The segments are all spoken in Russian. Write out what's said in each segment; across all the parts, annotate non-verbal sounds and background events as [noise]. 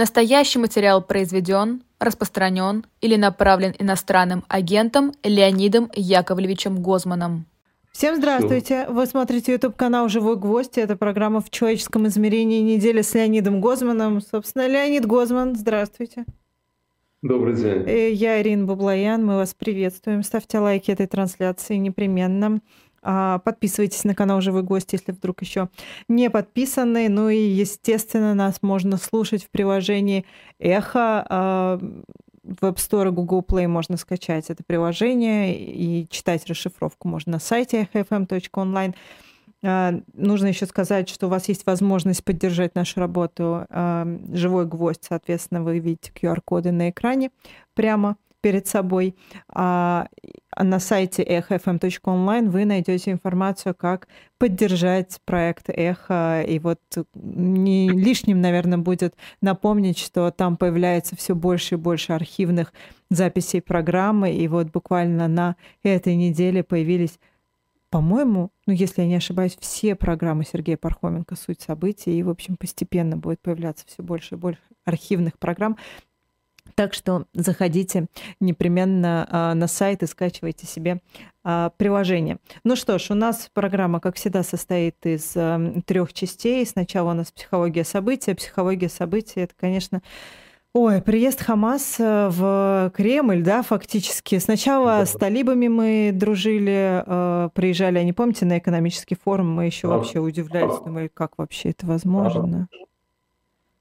Настоящий материал произведен, распространен или направлен иностранным агентом Леонидом Яковлевичем Гозманом. Всем здравствуйте! Вы смотрите YouTube канал «Живой гвоздь». Это программа «В человеческом измерении. Неделя с Леонидом Гозманом». Собственно, Леонид Гозман, здравствуйте. Добрый день. Э, я Ирина Баблоян. Мы вас приветствуем. Ставьте лайки этой трансляции непременно. А, подписывайтесь на канал «Живой гость», если вдруг еще не подписаны. Ну и, естественно, нас можно слушать в приложении «Эхо». А, в App Store Google Play можно скачать это приложение и читать расшифровку можно на сайте echofm.online. А, нужно еще сказать, что у вас есть возможность поддержать нашу работу. Живой гвоздь, соответственно, вы видите QR-коды на экране прямо перед собой. А, а на сайте эхофм.онлайн вы найдете информацию, как поддержать проект Эхо. И вот не лишним, наверное, будет напомнить, что там появляется все больше и больше архивных записей программы. И вот буквально на этой неделе появились по-моему, ну, если я не ошибаюсь, все программы Сергея Пархоменко «Суть событий», и, в общем, постепенно будет появляться все больше и больше архивных программ. Так что заходите непременно а, на сайт и скачивайте себе а, приложение. Ну что ж, у нас программа, как всегда, состоит из а, трех частей. Сначала у нас психология события. Психология событий это, конечно, Ой, приезд Хамас э, в Кремль, да, фактически. Сначала да. с талибами мы дружили, э, приезжали, не помните, на экономический форум, мы еще а, вообще удивлялись, думали, как вообще это возможно.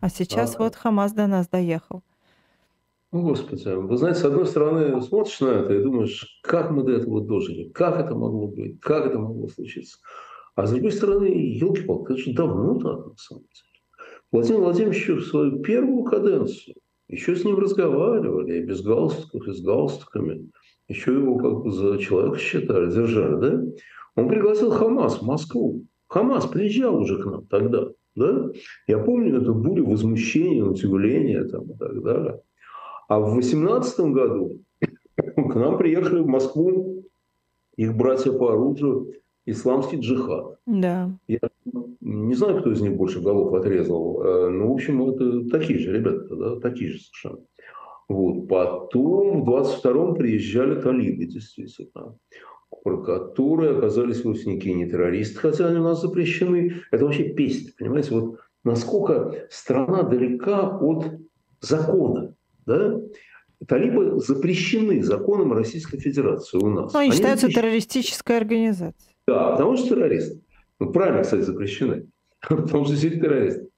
А сейчас а, вот Хамас до нас доехал. Ну, Господи, вы знаете, с одной стороны, смотришь на это и думаешь, как мы до этого дожили, как это могло быть, как это могло случиться. А с другой стороны, елки-палки, это же давно так, на самом деле. Владимир Владимирович в свою первую каденцию, еще с ним разговаривали, и без галстуков, и с галстуками. Еще его как бы за человека считали, держали, да? Он пригласил Хамас в Москву. Хамас приезжал уже к нам тогда, да? Я помню эту бурю возмущения, удивления там и так далее. А в 2018 году к нам приехали в Москву их братья по оружию исламский джихад. Да. Я не знаю, кто из них больше голов отрезал. Но, в общем, это такие же ребята, да, такие же совершенно. Вот. Потом в 22-м приезжали талибы, действительно, которые оказались вовсе никакие не террористы, хотя они у нас запрещены. Это вообще песня, понимаете? Вот насколько страна далека от закона да, талибы запрещены законом Российской Федерации у нас. Ну, они, они считаются запрещены. террористической организацией. Да, потому что террорист. Ну, правильно, кстати, запрещены. [laughs] потому что все террористы.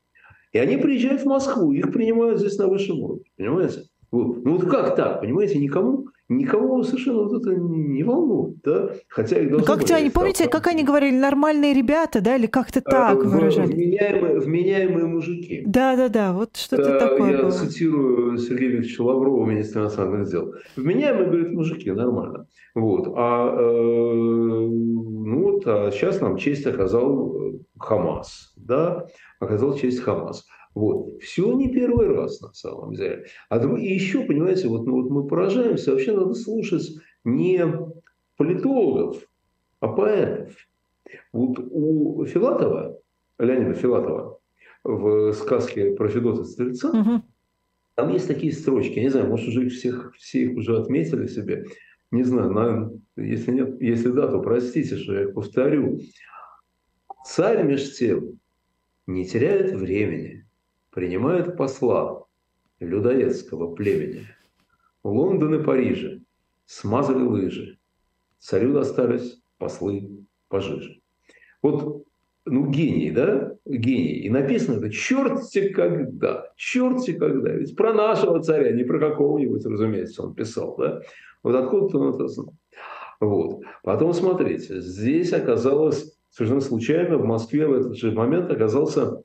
И они приезжают в Москву, их принимают здесь на высшем уровне. Понимаете? Вот. Ну вот как так, понимаете, никому никого совершенно вот это не волнует, да? Хотя их ну, как они, помните, как они говорили, нормальные ребята, да, или как-то а, так а, выражали? Вменяемые, вменяемые мужики. Да-да-да, вот что-то такое Я было. цитирую Сергея Викторовича Лаврова, министра иностранных дел. Вменяемые, говорят, мужики, нормально. Вот. А, э, ну вот, а сейчас нам честь оказал э, Хамас, да, оказал честь Хамас. Вот. Все не первый раз на самом деле. А и еще, понимаете, вот, ну, вот мы поражаемся, вообще надо слушать не политологов, а поэтов. Вот у Филатова, Леонида Филатова, в сказке про Федота Стрельца, угу. там есть такие строчки, я не знаю, может, уже их всех, все их уже отметили себе, не знаю, наверное, если нет, если да, то простите, что я их повторю. Царь меж тем не теряет времени, принимают посла людоедского племени. Лондон и Париже смазали лыжи. Царю достались послы пожиже. Вот, ну, гений, да? Гений. И написано это черти когда. Черти когда. Ведь про нашего царя, не про какого-нибудь, разумеется, он писал, да? Вот откуда он это знал. Вот. Потом смотрите, здесь оказалось совершенно случайно в Москве в этот же момент оказался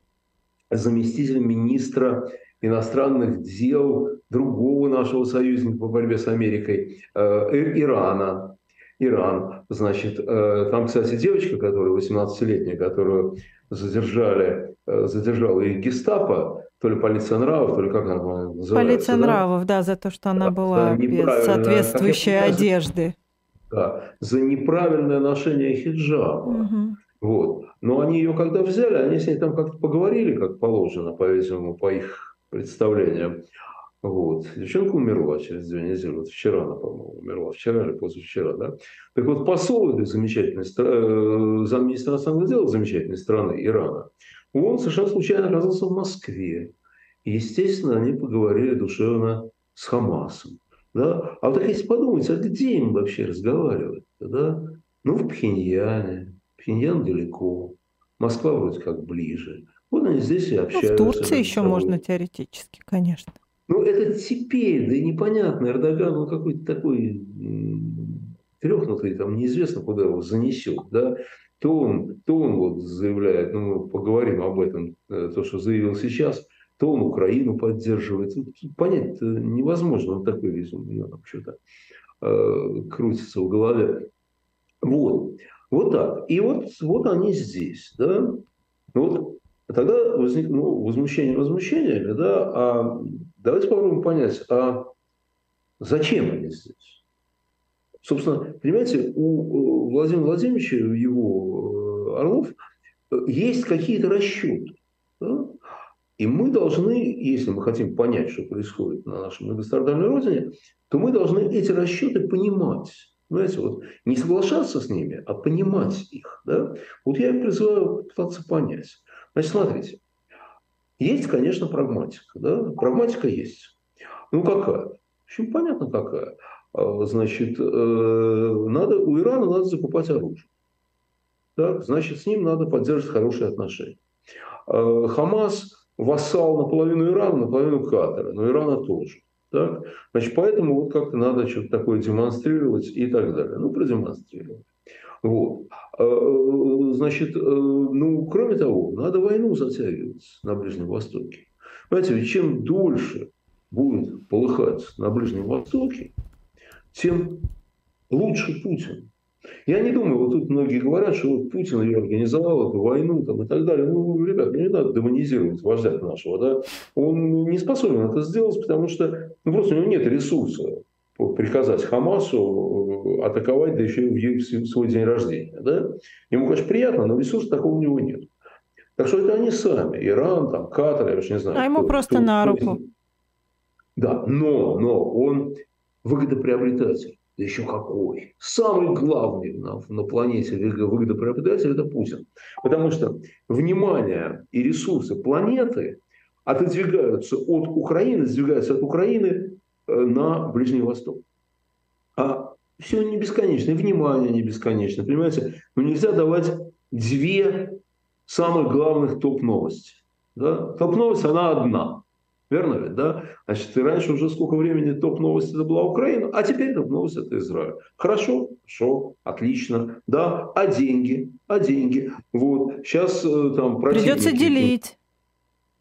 заместитель министра иностранных дел другого нашего союзника по борьбе с Америкой, э, Ирана. Иран, значит, э, там, кстати, девочка, которая 18-летняя, которую задержали, э, задержала их гестапо, то ли полиция нравов, то ли как она называется. Полиция да? нравов, да, за то, что она была без соответствующей одежды. Да, за неправильное ношение хиджаба. Угу. Вот. Но они ее когда взяли, они с ней там как-то поговорили, как положено, по-видимому, по их представление. Вот. Девчонка умерла через две недели. Вот вчера она, по-моему, умерла. Вчера или позавчера, да? Так вот, посол этой замечательной страны, э, замминистра иностранных дел замечательной страны, Ирана, он совершенно случайно оказался в Москве. И, естественно, они поговорили душевно с Хамасом. Да? А вот если подумать, а где им вообще разговаривать? Да? Ну, в Пхеньяне. Пхеньян далеко. Москва вроде как ближе. Вот они здесь и общаются. Ну, в Турции еще собой. можно теоретически, конечно. Ну, это теперь, да и непонятно. Эрдоган, он какой-то такой трехнутый, там неизвестно, куда его занесет, да. То он, то он вот заявляет, ну, мы поговорим об этом, э, то, что заявил сейчас, то он Украину поддерживает. Понять невозможно, он такой весь, у него там что-то э, крутится в голове. Вот. Вот так. И вот, вот они здесь. Да? Вот тогда возник ну, возмущение возмущениями, да, а давайте попробуем понять, а зачем они здесь? Собственно, понимаете, у Владимира Владимировича, его э, Орлов, э, есть какие-то расчеты. Да? И мы должны, если мы хотим понять, что происходит на нашей многострадальной родине, то мы должны эти расчеты понимать. Знаете, вот не соглашаться с ними, а понимать их. Да? Вот я призываю пытаться понять. Значит, смотрите. Есть, конечно, прагматика. Да? Прагматика есть. Ну, какая? В общем, понятно, какая. А, значит, э, надо, у Ирана надо закупать оружие. Так? Значит, с ним надо поддерживать хорошие отношения. А, Хамас вассал наполовину Ирана, наполовину Катара, но Ирана тоже. Так? Значит, поэтому вот как-то надо что-то такое демонстрировать и так далее. Ну, продемонстрировать. Вот. А, значит, э, ну, кроме того, надо войну затягивать на Ближнем Востоке. Понимаете, ведь чем дольше будет полыхать на Ближнем Востоке, тем лучше Путин. Я не думаю, вот тут многие говорят, что вот Путин ее организовал, эту войну там, и так далее. Ну, ребят, ну, не надо демонизировать вождя нашего. Да? Он не способен это сделать, потому что ну, просто у него нет ресурса приказать Хамасу э, атаковать, да еще и в свой день рождения. Да? Ему, конечно, приятно, но ресурса такого у него нет. Так что это они сами. Иран, там, Катар, я уж не знаю. А ему просто кто, на руку. Да, но, но он выгодоприобретатель. Да еще какой. Самый главный на, на планете выгодоприобретатель – это Путин. Потому что внимание и ресурсы планеты отодвигаются от Украины, сдвигаются от Украины э, на Ближний Восток. А все не бесконечно, и внимание не бесконечно. Понимаете, ну нельзя давать две самых главных топ-новости. Да? Топ-новость, она одна. Верно ведь, да? Значит, и раньше уже сколько времени топ-новость это была Украина, а теперь топ-новость это Израиль. Хорошо, хорошо, отлично, да. А деньги? А деньги? Вот, сейчас э, там... Придется делить.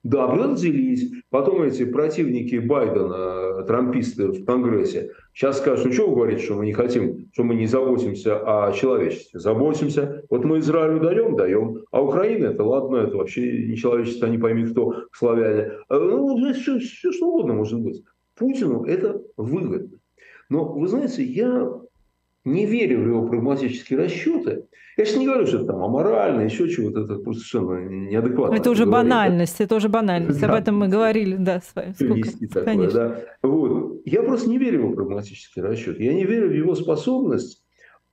Да, придется делить. Потом эти противники Байдена, трамписты в Конгрессе, сейчас скажут, ну что вы говорите, что мы не хотим, что мы не заботимся о человечестве. Заботимся. Вот мы Израилю даем, даем. А Украина, это ладно, это вообще не человечество, не пойми кто, славяне. А, ну, здесь все, все что угодно может быть. Путину это выгодно. Но, вы знаете, я не верю в его прагматические расчеты. Я сейчас не говорю, что это там аморально, еще чего-то, это просто совершенно неадекватно. Это уже банальность, это уже банальность. Да. Об этом мы говорили, да, с вами. Сколько? Такое, Конечно. Да. Вот. Я просто не верю в его прагматический расчет. Я не верю в его способность,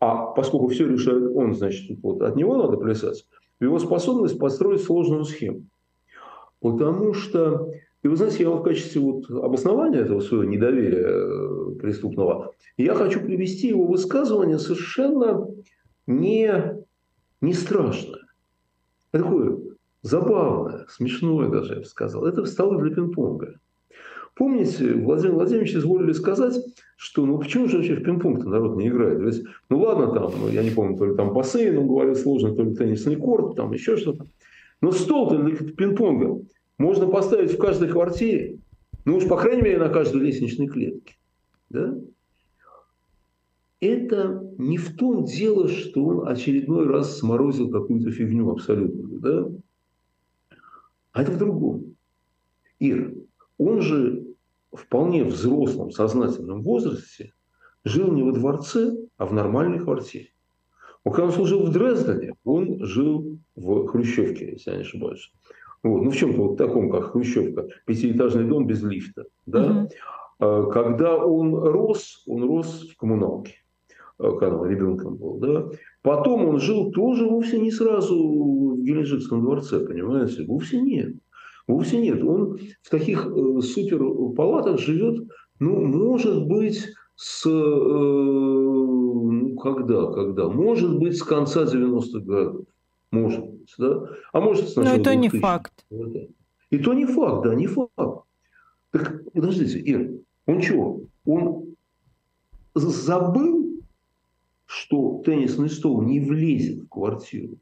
а поскольку все решает он, значит, вот от него надо плясать, в его способность построить сложную схему. Потому что и вы знаете, я в качестве вот обоснования этого своего недоверия э, преступного, я хочу привести его высказывание совершенно не, не страшное. Это такое забавное, смешное даже, я бы сказал. Это встало для пинг-понга. Помните, Владимир Владимирович изволили сказать, что ну почему же вообще в пинг-понг народ не играет? Ведь, ну ладно, там, ну, я не помню, то ли там бассейн, он говорил сложно, то ли теннисный корт, там еще что-то. Но стол-то для пинг-понга можно поставить в каждой квартире, ну уж по крайней мере на каждой лестничной клетке. Да? Это не в том дело, что он очередной раз сморозил какую-то фигню абсолютно, да? а это в другом. Ир, он же вполне взрослом, сознательном возрасте жил не во дворце, а в нормальной квартире. Когда он служил в Дрездене, он жил в Хрущевке, если я не ошибаюсь. Вот, ну, в чем-то вот таком, как Хрущевка, пятиэтажный дом без лифта. Да? Угу. Когда он рос, он рос в коммуналке, а, когда он ребенком был. Да? Потом он жил тоже вовсе не сразу в Геленджикском дворце, понимаете? Вовсе нет. Вовсе нет. Он в таких э, суперпалатах живет, ну, может быть, с... Э, ну, когда, когда? Может быть, с конца 90-х годов. Может быть, да? А может, сначала... Но это не факт. И то не факт, да, не факт. Так, подождите, Ир, он чего? Он забыл, что теннисный стол не влезет в квартиру?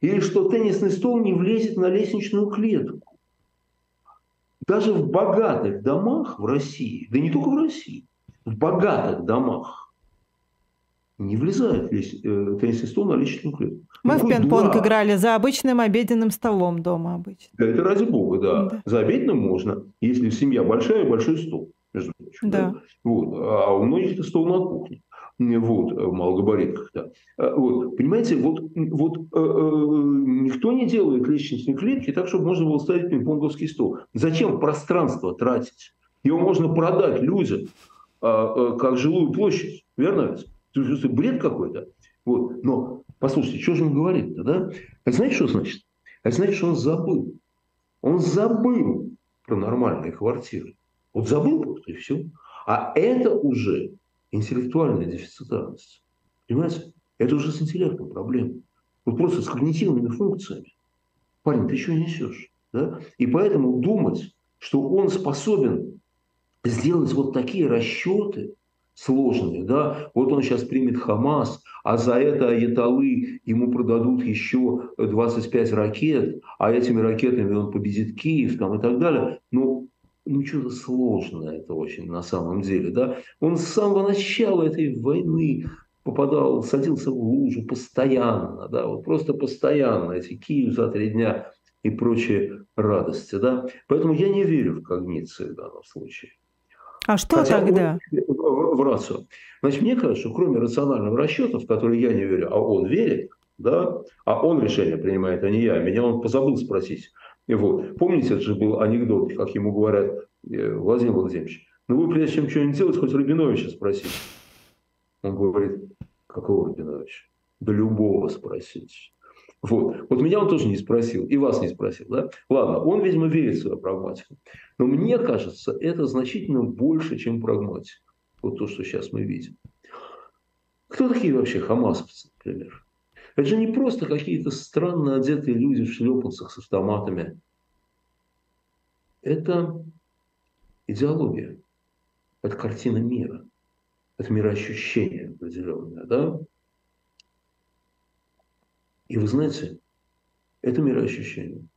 Или что теннисный стол не влезет на лестничную клетку? Даже в богатых домах в России, да не только в России, в богатых домах не влезает лес, э, теннисный стол на лестничную клетку. Мы Какой в пинг-понг играли за обычным обеденным столом дома обычно. Да, это ради бога, да. да. За обеденным можно, если семья большая, большой стол, между прочим. Да. да. Вот. А у многих это стол на кухне вот, в малогабаритках. Да. А, вот. Понимаете, вот, вот э, э, никто не делает лестничные клетки так, чтобы можно было ставить пинг-понговский стол. Зачем пространство тратить? Его можно продать людям, э, как жилую площадь, верно? Это бред какой-то. Вот. Но, послушайте, что же он говорит-то, да? Это знаете, что значит? Это значит, что он забыл. Он забыл про нормальные квартиры. Вот забыл просто и все. А это уже интеллектуальная дефицитарность. Понимаете? Это уже с интеллектом проблема. Вот просто с когнитивными функциями. Парень, ты что несешь? Да? И поэтому думать, что он способен сделать вот такие расчеты сложные, да, вот он сейчас примет Хамас, а за это Аяталы ему продадут еще 25 ракет, а этими ракетами он победит Киев там, и так далее. Ну, ну что-то сложное это очень на самом деле, да. Он с самого начала этой войны попадал, садился в лужу постоянно, да, вот просто постоянно, эти Киев за три дня и прочие радости, да. Поэтому я не верю в когниции в данном случае. А что Хотя тогда? В, в, в рацию. Значит, мне кажется, что кроме рационального расчета, в который я не верю, а он верит, да, а он решение принимает, а не я. Меня он позабыл спросить. И вот. Помните, это же был анекдот, как ему говорят, э, Владимир Владимирович, ну вы прежде чем что-нибудь делать, хоть Рабиновича спросите. Он говорит, какого Рабиновича? Да любого спросить. Вот. вот меня он тоже не спросил, и вас не спросил. Да? Ладно, он, видимо, верит в свою прагматику. Но мне кажется, это значительно больше, чем прагматика. Вот то, что сейчас мы видим. Кто такие вообще хамасовцы, например? Это же не просто какие-то странно одетые люди в шлепанцах с автоматами. Это идеология. Это картина мира. Это мироощущение определенное. Да? И вы знаете, это мироощущение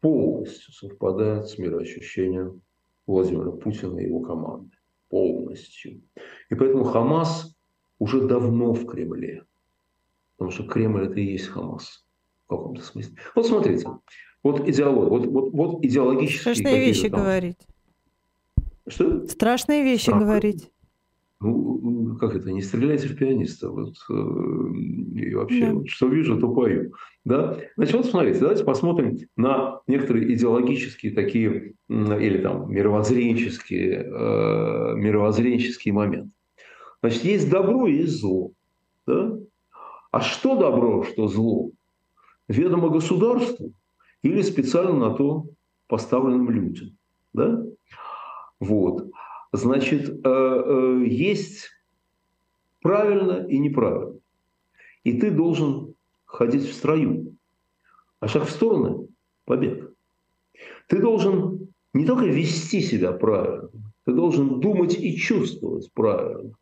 полностью совпадает с мироощущением Владимира Путина и его команды. Полностью. И поэтому Хамас уже давно в Кремле. Потому что Кремль это и есть Хамас в каком-то смысле. Вот смотрите, вот идеология, вот, вот, вот идеологические... Страшные вещи там... говорить. Что? Страшные вещи Страшные. говорить. Ну, как это, не стреляйте в пианиста. Вот, э, и вообще, да. вот, что вижу, то пою. Да? Значит, вот смотрите, давайте посмотрим на некоторые идеологические такие, или там мировоззренческие, э, мировоззренческие моменты. Значит, есть добро и есть зло. Да? А что добро, что зло? Ведомо государству или специально на то поставленным людям. Да? Вот. Значит, э, э, есть правильно и неправильно. И ты должен ходить в строю. А шаг в сторону – побег. Ты должен не только вести себя правильно, ты должен думать и чувствовать правильно.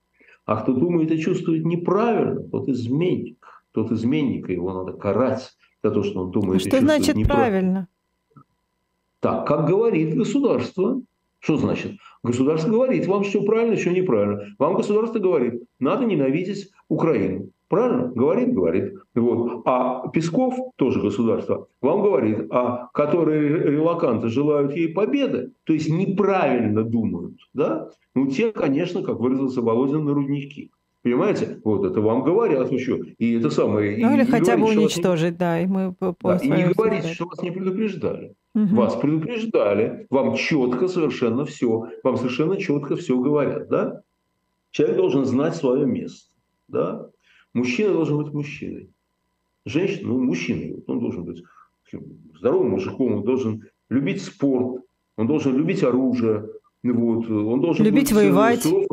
А кто думает и чувствует неправильно, тот изменник. Тот изменник, его надо карать за то, что он думает а и что значит правильно? Так, как говорит государство. Что значит? Государство говорит вам, что правильно, что неправильно. Вам государство говорит, надо ненавидеть Украину. Правильно? Говорит, говорит. Вот. А Песков, тоже государство, вам говорит, а которые релаканты желают ей победы, то есть неправильно думают, да? Ну, те, конечно, как выразился Володин, на рудники. Понимаете? Вот это вам говорят еще. И это самое... Ну и, или и хотя бы говорить, уничтожить, да, и мы Да, и не говорите, задаче. что вас не предупреждали. Мгм. Вас предупреждали, вам четко совершенно все, вам совершенно четко все говорят, да? Человек должен знать свое место, да? Мужчина должен быть мужчиной. Женщина, ну, мужчиной, он должен быть здоровым мужиком, он должен любить спорт, он должен любить оружие, вот, он должен Любить быть, э, воевать. суров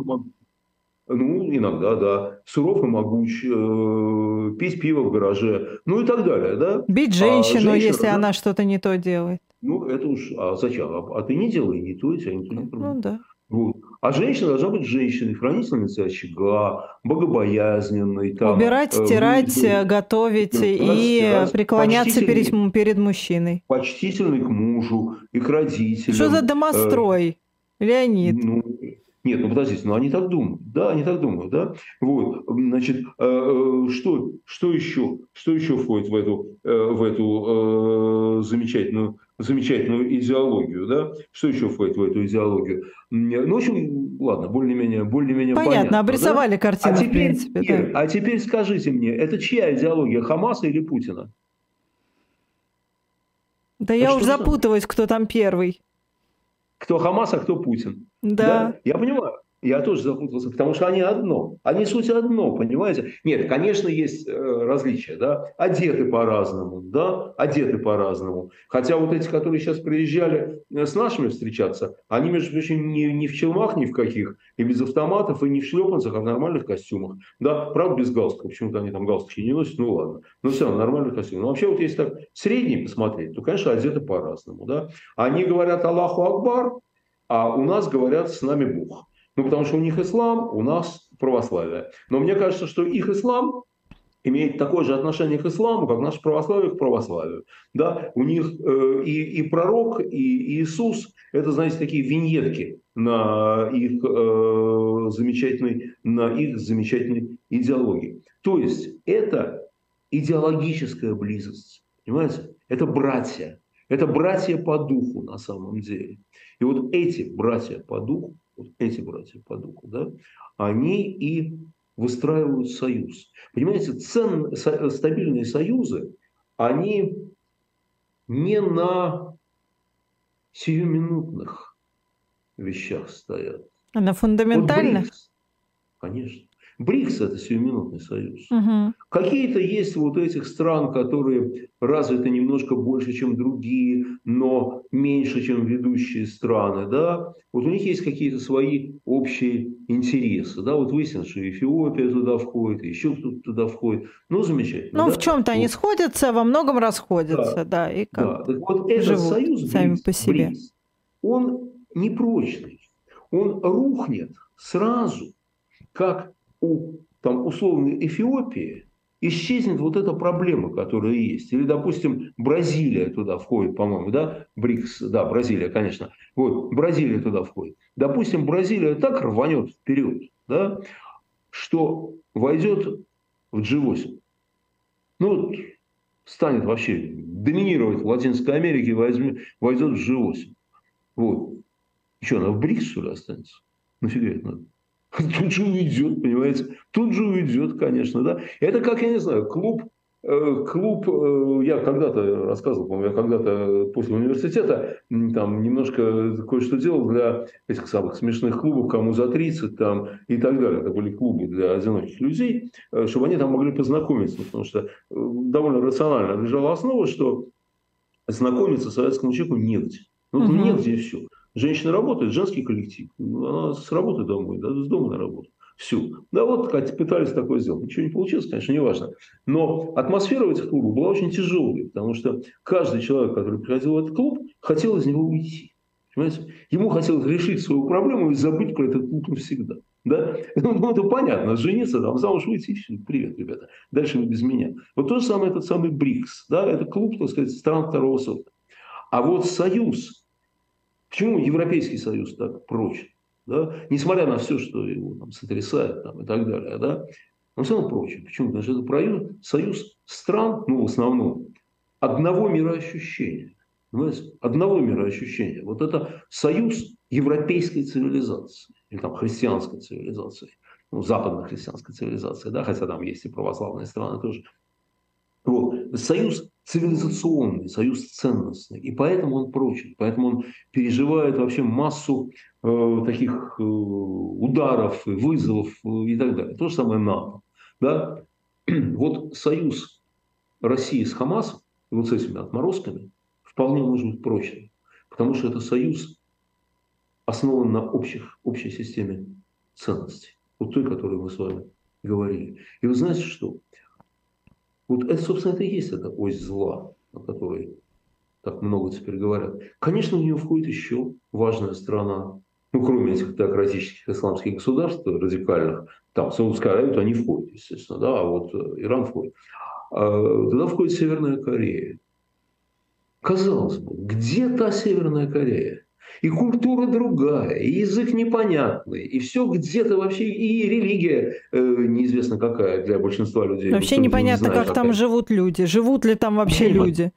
ну, иногда, да. Суров и могуч, э, пить пиво в гараже, ну и так далее, да? Бить А женщину, женщина, если да? она что-то не то делает. Ну, это уж, а зачем? А, а ты не делай, не то, тебя никто не Ну тронет. да. Вот. А женщина должна быть женщиной, хранительницей очага, богобоязненной. Там, Убирать, э, стирать, э, готовить убирать, и стирать, преклоняться перед, перед мужчиной. почтительной к мужу и к родителям. Что за Э, домострой, Леонид? Ну, нет, ну подождите, ну они так думают, да, они так думают, да. Вот, значит, э, э, что, что еще, что еще входит в эту, э, в эту замечательную, замечательную идеологию, да? Что еще входит в эту идеологию? Ну, в общем, ладно, более-менее, более-менее Понятно, понятно, да? обрисовали картину, А в теперь, принципе, да. Ир, а теперь скажите мне, это чья идеология, Хамаса или Путина? Да я что уж запутываюсь, кто там первый. Кто Хамас, а кто Путин? Да. Я понимаю. Я тоже запутался, потому что они одно. Они суть одно, понимаете? Нет, конечно, есть э, различия, да. Одеты по-разному, да, одеты по-разному. Хотя вот эти, которые сейчас приезжали э, с нашими встречаться, они, между прочим, не, не в челмах ни в каких, и без автоматов, и не в шлепанцах, а в нормальных костюмах. Да, правда, без галстука. Почему-то они там галстуки не носят, ну ладно. Но все равно нормальных костюмах. Но вообще вот если так средний посмотреть, то, конечно, одеты по-разному, да. Они говорят Аллаху Акбар, а у нас говорят с нами Бог. Ну, потому что у них ислам, у нас православие. Но мне кажется, что их ислам имеет такое же отношение к исламу, как наше православие к православию. Да? У них э, и, и пророк, и Иисус – это, знаете, такие виньетки на их, э, замечательной, на их замечательной идеологии. То есть это идеологическая близость. Понимаете? Это братья. Это братья по духу на самом деле. И вот эти братья по духу, вот эти братья по духу, да, они и выстраивают союз. Понимаете, цен, со- стабильные союзы, они не на сиюминутных вещах стоят. Она Вот фундаментальна? БРИКС, конечно. БРИКС – это сиюминутный союз. Мгм. Какие-то есть вот этих стран, которые развиты немножко больше, чем другие, но меньше, чем ведущие страны, да. Вот у них есть какие-то свои общие интересы, да. Вот выяснилось, что Эфиопия туда входит, еще кто-то туда входит. Ну, замечательно. Ну, да? в чем-то они Вот. сходятся, во многом расходятся, да, и как Да, так вот этот живут союз сами БРИКС, по себе. БРИКС, он непрочный. Он рухнет сразу, как у там, условной Эфиопии исчезнет вот эта проблема, которая есть. Или, допустим, Бразилия туда входит, по-моему, да? БРИКС, да, Бразилия, конечно. Вот, Бразилия туда входит. Допустим, Бразилия так рванет вперед, да, что войдет в G8. Ну, станет вообще доминировать в Латинской Америке, возьми- войдет в G8. Вот. И что, она в БРИКС, что ли, останется? Нафига это надо? [laughs] Тут же уйдет, понимаете? Тут же уйдет, конечно, да. Это как, я не знаю, клуб, э, клуб, э, я когда-то рассказывал, по-моему, я когда-то после университета там немножко кое-что делал для этих самых смешных клубов, кому за 30 там и так далее. Это были клубы для одиноких людей, э, чтобы они там могли познакомиться, потому что довольно рационально лежала основа, что знакомиться советскому человеку негде. Ну, Мгм. негде и все. Женщина работает, женский коллектив. Она с работы домой, да, с дома на работу. Все. Да вот пытались такое сделать. Ничего не получилось, конечно, не важно. Но атмосфера в этих клубах была очень тяжелой, потому что каждый человек, который приходил в этот клуб, хотел из него уйти. Понимаете? Ему хотелось решить свою проблему и забыть про этот клуб навсегда. Да? [laughs] Ну, это понятно. Жениться, там, замуж выйти, привет, ребята. Дальше вы без меня. Вот то же самое, этот самый БРИКС. Да? Это клуб, так сказать, стран второго сорта. А вот союз, почему Европейский союз так прочен? Да? Несмотря на все, что его там, сотрясает там, и так далее, да? он все равно прочен. Почему? Потому что это проюз, союз стран, ну, в основном, одного мироощущения. Понимаете? Одного мироощущения. Вот это союз европейской цивилизации или там христианской цивилизации. ну, западно-христианской цивилизации, да, хотя там есть и православные страны тоже. Вот. Союз цивилизационный, союз ценностный, и поэтому он прочен, поэтому он переживает вообще массу э, таких э, ударов, вызовов э, и так далее. То же самое НАТО. Да? [clears throat] Вот союз России с Хамасом, вот с этими отморозками, вполне может быть прочным, потому что это союз основан на общих, общей системе ценностей, вот той, которую мы с вами говорили. И вы знаете что? Вот это, собственно, это и есть эта ось зла, о которой так много теперь говорят. Конечно, в нее входит еще важная страна, ну, кроме этих теократических исламских государств радикальных, там Саудовская Аравия туда не входит, естественно, да, а вот э, Иран входит. А, туда входит Северная Корея. Казалось бы, где та Северная Корея? И культура другая, и язык непонятный, и все где-то вообще, и религия э, неизвестно какая для большинства людей. Вообще непонятно, не знаю, как какая. там живут люди, живут ли там вообще Нет. люди.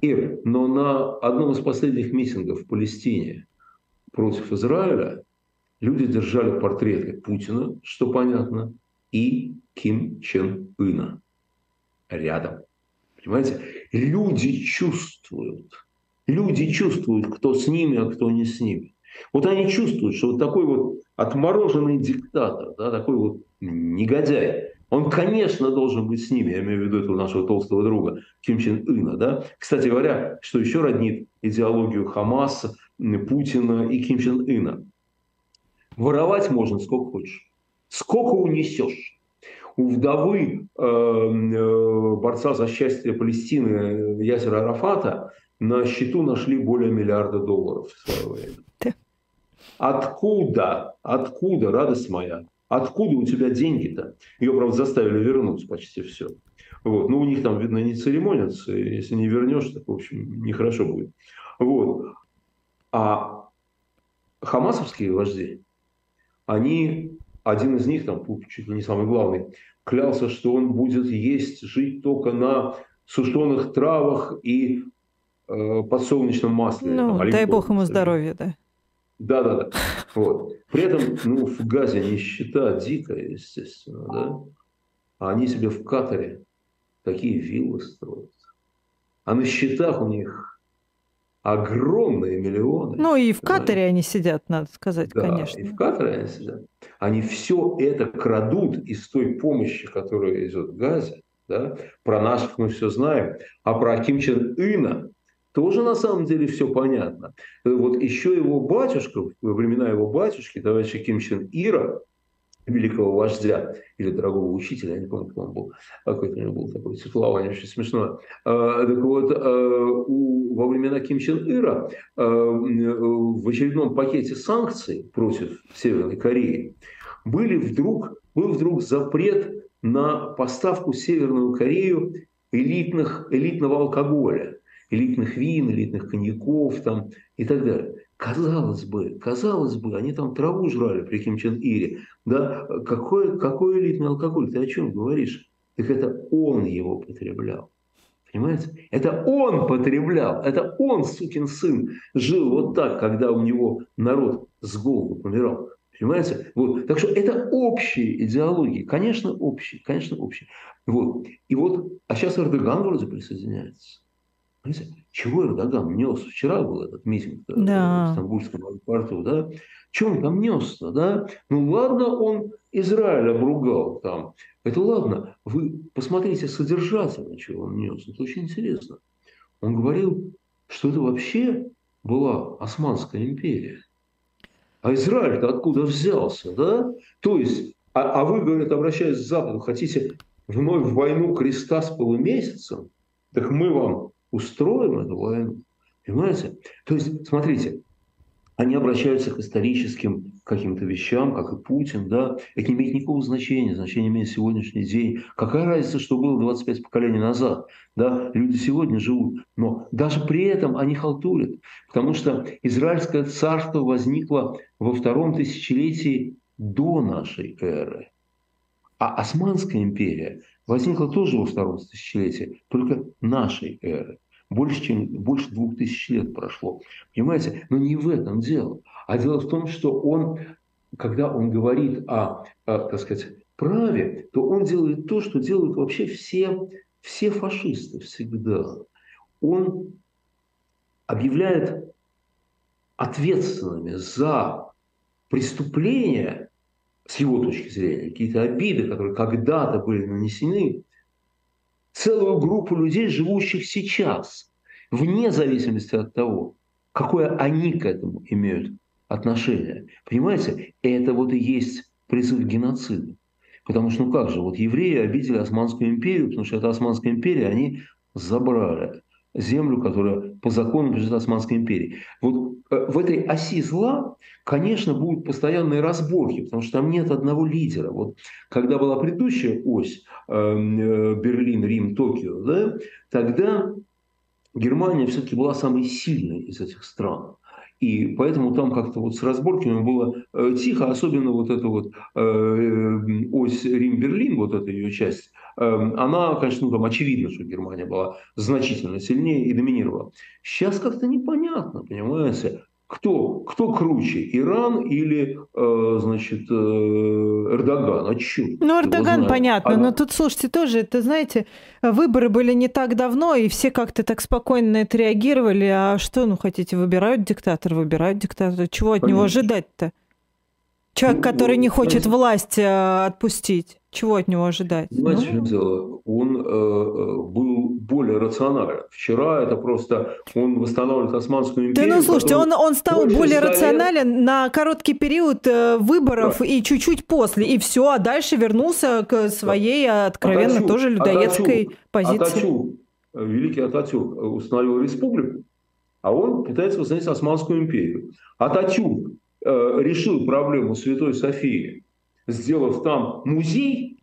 Ир, но на одном из последних митингов в Палестине против Израиля люди держали портреты Путина, что понятно, и Ким Чен Ына рядом. Понимаете? Люди чувствуют, Люди чувствуют, кто с ними, а кто не с ними. Вот они чувствуют, что вот такой вот отмороженный диктатор, да, такой вот негодяй, он, конечно, должен быть с ними. Я имею в виду этого нашего толстого друга Ким Чен Ына. Да? Кстати говоря, что еще роднит идеологию Хамаса, Путина и Ким Чен Ына. Воровать можно сколько хочешь. Сколько унесешь. У вдовы э, э, борца за счастье Палестины Ясера Арафата на счету нашли более миллиарда долларов в свое время. Откуда, откуда, радость моя, откуда у тебя деньги-то? Ее, правда, заставили вернуть почти все. Вот. Ну, у них там, видно, не церемонятся. Если не вернешь, так, в общем, нехорошо будет. Вот. А хамасовские вожди, они, один из них, там, чуть ли не самый главный, клялся, что он будет есть, жить только на сушеных травах и подсолнечном масле. Ну, там, дай бог ему здоровья, да. Да, да, да. Вот. При этом, ну, в Газе нищета дикая, естественно, да. А они себе в Катаре такие виллы строят. А на счетах у них огромные миллионы. Ну и в Катаре они сидят, надо сказать, да, конечно. и в Катаре они сидят. Они все это крадут из той помощи, которая идет в Газе. Да? Про наших мы все знаем. А про Ким Чен Ына тоже на самом деле все понятно. Вот еще его батюшка, во времена его батюшки, товарища Ким Чен Ира, великого вождя или дорогого учителя, я не помню, кто он был, какой-то у него был такой титулование, очень смешное. А, так вот, а, у, во времена Ким Чен Ира а, в очередном пакете санкций против Северной Кореи были вдруг, был вдруг запрет на поставку в Северную Корею элитных, элитного алкоголя элитных вин, элитных коньяков там, и так далее. Казалось бы, казалось бы, они там траву жрали при Ким Чен Ире. Да? Какой, какой элитный алкоголь? Ты о чем говоришь? Так это он его потреблял. Понимаете? Это он потреблял, это он, сукин сын, жил вот так, когда у него народ с голоду помирал. Понимаете? Вот. Так что это общие идеологии. Конечно, общие. Конечно, общие. Вот. И вот, а сейчас Эрдоган вроде присоединяется. Чего Эрдоган нес? Вчера был этот митинг да. в Стамбульском аэропорту, да? Чем он там нес-то, да? Ну ладно, он Израиль обругал там. Это ладно. Вы посмотрите содержательно, чего он нес. Это очень интересно. Он говорил, что это вообще была Османская империя. А Израиль-то откуда взялся, да? То есть, а, а вы, говорят, обращаясь к Западу, хотите вновь в войну креста с полумесяцем? Так мы вам устроим эту войну. Понимаете? То есть, смотрите, они обращаются к историческим каким-то вещам, как и Путин, да, это не имеет никакого значения, значение имеет сегодняшний день. Какая разница, что было 25 поколений назад, да, люди сегодня живут, но даже при этом они халтурят, потому что Израильское царство возникло во втором тысячелетии до нашей эры, а Османская империя возникла тоже во втором тысячелетии, только нашей эры. Больше, чем, больше двух тысяч лет прошло. Понимаете? Но не в этом дело. А дело в том, что он когда он говорит о, о, так сказать, праве, то он делает то, что делают вообще все, все фашисты всегда. Он объявляет ответственными за преступления, с его точки зрения, какие-то обиды, которые когда-то были нанесены, целую группу людей, живущих сейчас, вне зависимости от того, какое они к этому имеют отношение. Понимаете, это вот и есть призыв к геноциду. Потому что, ну как же, вот евреи обидели Османскую империю, потому что это Османская империя, они забрали землю, которая по закону принадлежит Османской империи. Вот э, в этой оси зла, конечно, будут постоянные разборки, потому что там нет одного лидера. Вот когда была предыдущая ось эм, э, Берлин, Рим, Токио, да, тогда Германия все-таки была самой сильной из этих стран. И поэтому там как-то вот с разборками было э, тихо, особенно вот эта вот э, ось Рим-Берлин, вот эта ее часть, э, она, конечно, ну, там очевидно, что Германия была значительно сильнее и доминировала. Сейчас как-то непонятно, понимаете, кто, кто круче, Иран или, э, значит, э, Эрдоган? А чё? Ну, Эрдоган, понятно, Она... но тут, слушайте, тоже, это, знаете, выборы были не так давно, и все как-то так спокойно на это реагировали. А что, ну, хотите, выбирают диктатора, выбирают диктатора. Чего от Конечно. него ожидать-то? Человек, ну, который не хочет знаете, власть э, отпустить. Чего от него ожидать? Знаете, ну... в чем дело? Он э, э, был более рационален. Вчера это просто он восстанавливает Османскую империю. Да ну слушайте, он, он стал более рационален на короткий период э, выборов да. и чуть-чуть после, и все, а дальше вернулся к своей да. откровенно Атачу, тоже людоедской Атачу, позиции. Атачу, великий Ататюрк установил республику, а он пытается восстановить Османскую империю. Ататюрк э, решил проблему Святой Софии сделав там музей,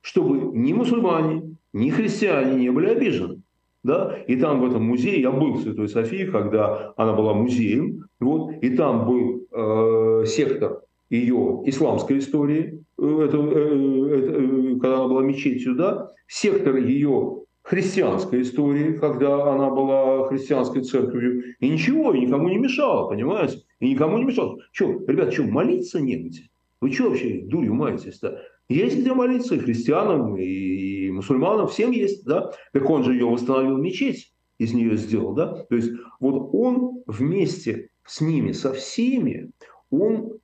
чтобы ни мусульмане, ни христиане не были обижены. Да? И там в этом музее, я был в Святой Софии, когда она была музеем, вот, и там был э, сектор ее исламской истории, э, это, э, это, э, когда она была мечетью, да, сектор ее христианской истории, когда она была христианской церковью, и ничего, и никому не мешало, понимаете? И никому не мешало. Что, ребят, что, молиться негде? Вы что вообще дурью маетесь-то? Есть где молиться и христианам, и мусульманам, всем есть, да? Так он же ее восстановил мечеть, из нее сделал, да? То есть вот он вместе с ними, со всеми, он,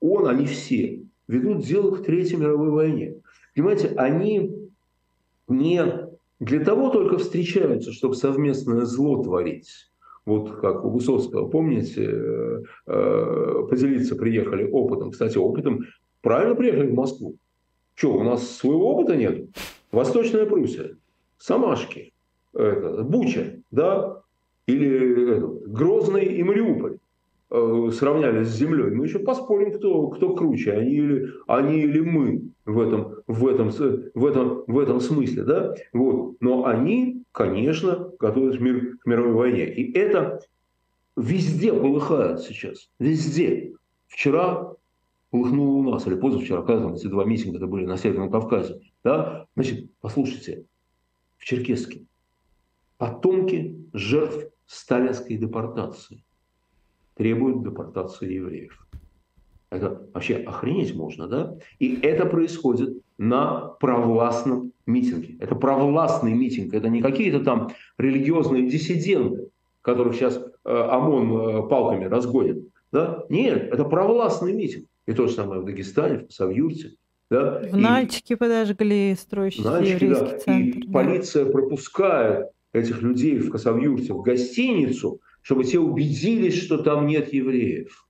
он, они все ведут дело к Третьей мировой войне. Понимаете, они не для того только встречаются, чтобы совместное зло творить, вот как у Высоцкого, помните, э, э, поделиться приехали опытом. Кстати, опытом правильно приехали в Москву. Что, у нас своего опыта нет? Восточная Пруссия, Самашки, это, Буча, да, или это, Грозный и Мариуполь э, сравнялись с землей. Мы еще поспорим, кто, кто круче, они или, они или мы в этом, в, этом, в, этом, в этом смысле. Да? Вот. Но они, конечно, готовят мир к мировой войне. И это везде полыхает сейчас. Везде. Вчера полыхнуло у нас, или позавчера, когда там эти два митинга это были на Северном Кавказе. Да? Значит, послушайте, в Черкеске потомки жертв сталинской депортации требуют депортации евреев. Это вообще охренеть можно, да? И это происходит на провластном митинге. Это провластный митинг, это не какие-то там религиозные диссиденты, которых сейчас э, ОМОН э, палками разгонит. Да? Нет, это провластный митинг. И то же самое в Дагестане, в Савьюрте. Да? В Нальчике подожгли строящийся Нальчике, еврейский да. центр. И да. полиция пропускает этих людей в Косовьюрте в гостиницу, чтобы те убедились, что там нет евреев.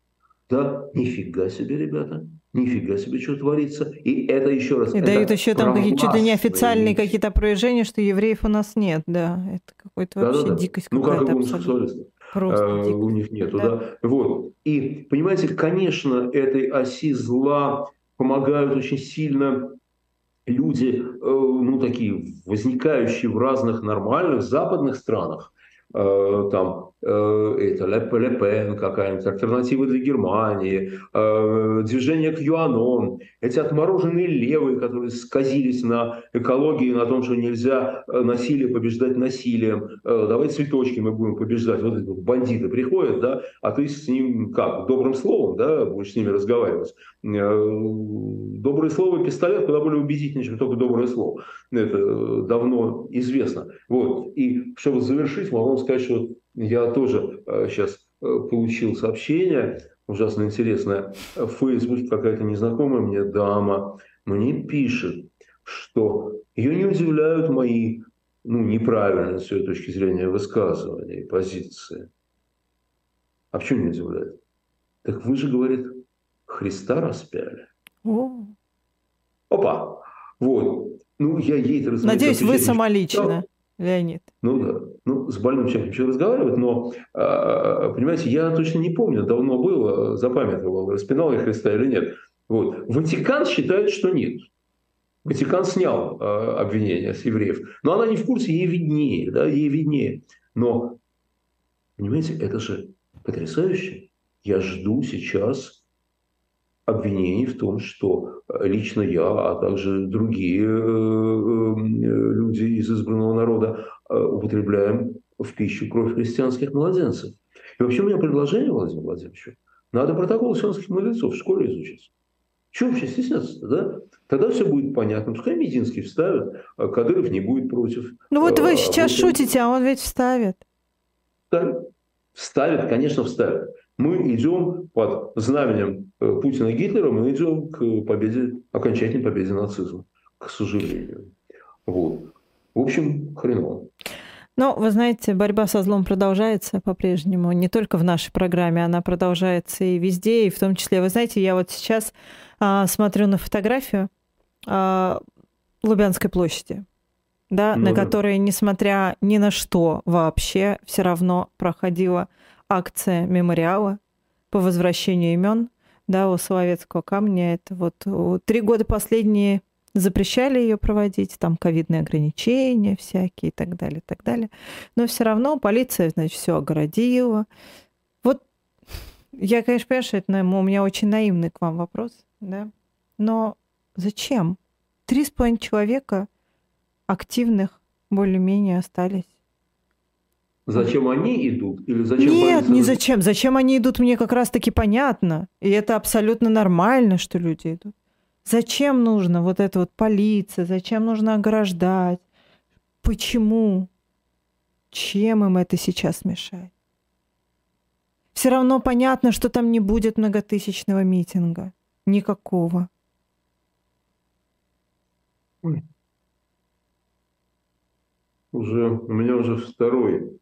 Да, нифига себе, ребята. Нифига себе, что творится. И это еще раз... И дают еще там какие-то чуть ли не официальные какие-то проявления, что евреев у нас нет, да. Это какой-то да, вообще да, да. дикость Ну, как и гомосексуалистов. Просто а, у них нету, да. да. Вот. И, понимаете, конечно, этой оси зла помогают очень сильно люди, э, ну, такие возникающие в разных нормальных западных странах, э, там э, это Пен какая-нибудь, альтернатива для Германии, э, движение к Юанон, эти отмороженные левые, которые сказились на экологии, на том, что нельзя насилие побеждать насилием, давай цветочки мы будем побеждать. Вот эти бандиты приходят, да, а ты с ним как, добрым словом, да, будешь с ними разговаривать. Доброе слово и пистолет куда более убедительнее, чем только доброе слово. Это давно известно. Вот. И чтобы завершить, могу вам сказать, что я тоже сейчас э, э, получил сообщение, ужасно интересное. В Фейсбуке какая-то незнакомая мне дама мне пишет, что ее не удивляют мои ну, неправильные с ее точки зрения высказывания и позиции. А почему не удивляет? Так вы же, говорит, Христа распяли. О. Опа! Вот. Ну, я ей это Надеюсь, вы самолично. Леонид. Ну да, ну с больным человеком еще разговаривать, но, а, понимаете, я точно не помню, давно было, запамятовал, распинал я Христа или нет. Вот. Ватикан считает, что нет. Ватикан снял э, обвинения с евреев. Но она не в курсе, ей виднее, да, ей виднее. Но, понимаете, это же потрясающе. Я жду сейчас обвинений в том, что лично я, а также другие э, э, люди из избранного народа э, употребляем в пищу кровь христианских младенцев. И вообще у меня предложение, Владимир Владимирович, надо протокол сионских мудрецов в школе изучить. Чего вообще стесняться-то, да? Тогда все будет понятно. Пускай Мединский вставит, а Кадыров не будет против. Ну вот вы сейчас а, шутите, а он ведь вставит. Вставит. Вставит, конечно, вставит мы идем под знаменем э, Путина и Гитлера, мы идем к победе, окончательной победе нацизма, к сожалению. Вот. В общем, хреново. Но, вы знаете, борьба со злом продолжается по-прежнему. Не только в нашей программе, она продолжается и везде, и в том числе, вы знаете, я вот сейчас а, смотрю на фотографию а, Лубянской площади, да, ну, на да. которой, несмотря ни на что вообще, все равно проходила акция мемориала по возвращению имен да, у Соловецкого камня. Это вот три года последние запрещали ее проводить, там ковидные ограничения всякие и так далее, и так далее. Но все равно полиция, значит, все огородила. Вот я, конечно, понимаю, что это у меня очень наивный к вам вопрос, да, но зачем? Три с половиной человека активных более-менее остались. Зачем они идут? Или зачем Нет, не зачем. Зачем они идут, мне как раз-таки понятно. И это абсолютно нормально, что люди идут. Зачем нужно вот эта вот полиция? Зачем нужно ограждать? Почему? Чем им это сейчас мешает? Все равно понятно, что там не будет многотысячного митинга. Никакого. Уже, у меня уже второй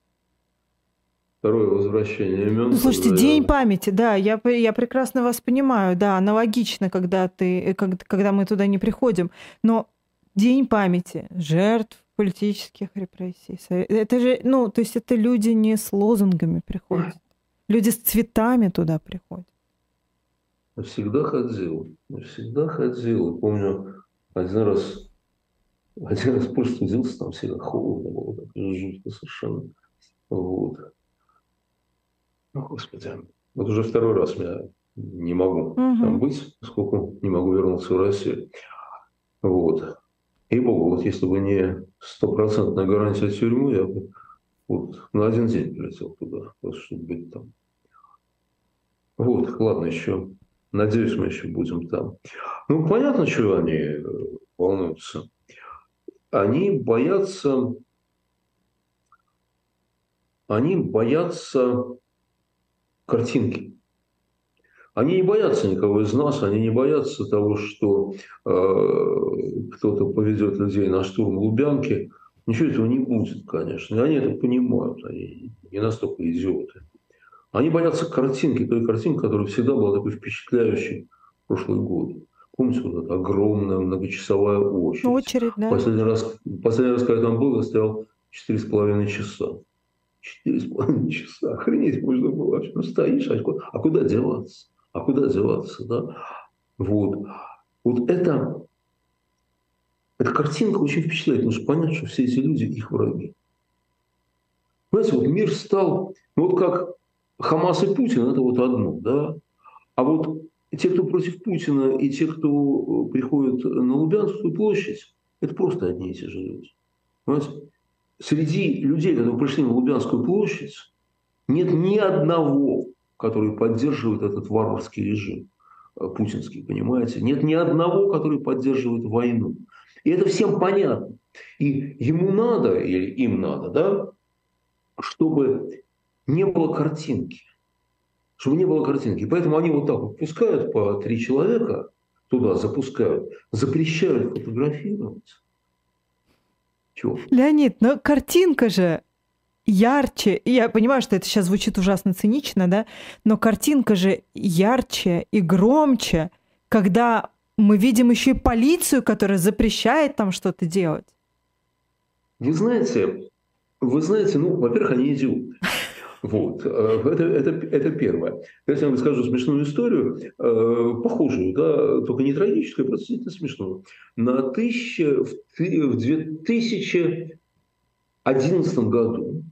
второе возвращение имен. Ну, слушайте, День памяти, да, я, я прекрасно вас понимаю, да, аналогично, когда, ты, э, когда, когда мы туда не приходим. Но День памяти жертв политических репрессий. Это же, ну, то есть это люди не с лозунгами приходят. Люди с цветами туда приходят. Я всегда ходил, я всегда ходил. Помню, один раз, один раз просто студился, там всегда холодно было, так жутко совершенно. Вот. О, Господи, вот уже второй раз я не могу угу. там быть, поскольку не могу вернуться в Россию. Вот. И богу, вот если бы не стопроцентная гарантия тюрьмы, я бы вот на один день прилетел туда, просто чтобы быть там. Вот, ладно, еще. Надеюсь, мы еще будем там. Ну, понятно, чего они э, волнуются. Они боятся, они боятся картинки. Они не боятся никого из нас, они не боятся того, что э, кто-то поведет людей на штурм Лубянки. Ничего этого не будет, конечно. И они это понимают, они не настолько идиоты. Они боятся картинки, той картинки, которая всегда была такой впечатляющей в прошлый год. Помните, вот эта огромная многочасовая очередь? Очередь, да. Последний раз, последний раз, когда я там был, я стоял 4,5 часа. Четыре с половиной часа. Охренеть можно было вообще. Ну, стоишь, а куда, а куда деваться? А куда деваться, да? Вот. Вот это, эта картинка очень впечатляет, потому что понятно, что все эти люди их враги. Понимаете, вот мир стал, Ну вот как Хамас и Путин – это вот одно, да? А вот те, кто против Путина, и те, кто э, приходит на Лубянскую площадь, это просто одни и те же люди. Понимаете? Среди людей, которые пришли на Лубянскую площадь, нет ни одного, который поддерживает этот варварский режим э, путинский, понимаете? Нет ни одного, который поддерживает войну. И это всем понятно. И ему надо, или им надо, да, чтобы не было картинки. Чтобы не было картинки. Поэтому они вот так вот пускают по три человека, туда запускают, запрещают фотографировать. Чего? Леонид, но картинка же ярче. Я понимаю, что это сейчас звучит ужасно цинично, да, но картинка же ярче и громче, когда мы видим еще и полицию, которая запрещает там что-то делать. Вы знаете, вы знаете, ну, во-первых, они идиоты. Вот. Э, это, это, это первое. Если я вам расскажу смешную историю, э, похожую, да, только не трагическую, просто действительно смешную. На тысяча, в 2011 году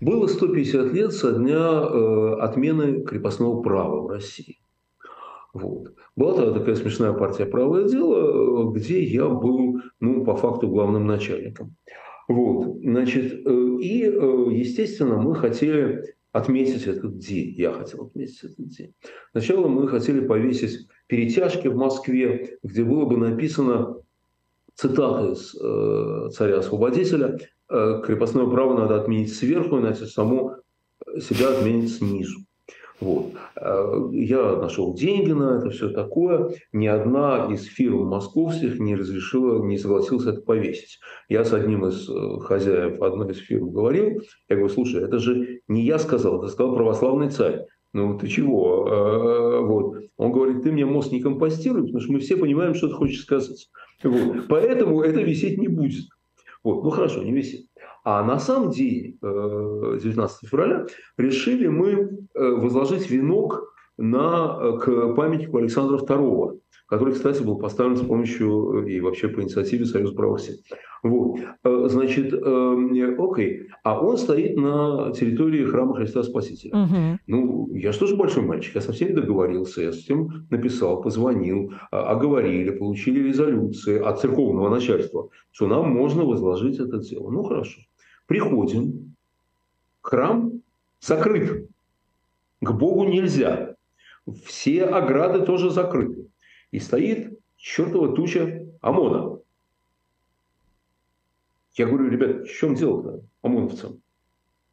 было 150 лет со дня э, отмены крепостного права в России. Вот. Была тогда такая смешная партия «Правое дело», где я был, ну, по факту, главным начальником. Вот, значит, и, естественно, мы хотели отметить этот день. Я хотел отметить этот день. Сначала мы хотели повесить перетяжки в Москве, где было бы написано цитата из э, царя-освободителя э, «Крепостное право надо отменить сверху, иначе само себя отменить снизу». Вот. Э, я нашел деньги на это, все такое. Ни одна из фирм московских не разрешила, не согласилась это повесить. Я с одним из э, хозяев одной из фирм говорил, я говорю, слушай, это же не я сказал, это сказал православный царь. Ну, ты чего? Э, вот. Он говорит, ты мне мозг не компостируй, потому что мы все понимаем, что ты хочешь сказать. Вот. Поэтому это висеть не будет. Вот. Ну, хорошо, не висит. А на самом деле 19 э, февраля решили мы э, возложить венок на, э, к памятнику Александра II, который, кстати, был поставлен с помощью и вообще по инициативе Союза правых сил. Вот. Значит, окей. А он стоит на территории храма Христа Спасителя. Угу. Ну, я же тоже большой мальчик, я со всеми договорился, я с всем написал, позвонил, а, оговорили, получили резолюции от церковного начальства, что нам можно возложить это дело. Ну, хорошо. Приходим, храм закрыт, к Богу нельзя, все ограды тоже закрыты. И стоит чертова туча ОМОНа. Я говорю, ребят, в чем дело-то ОМОНовцам?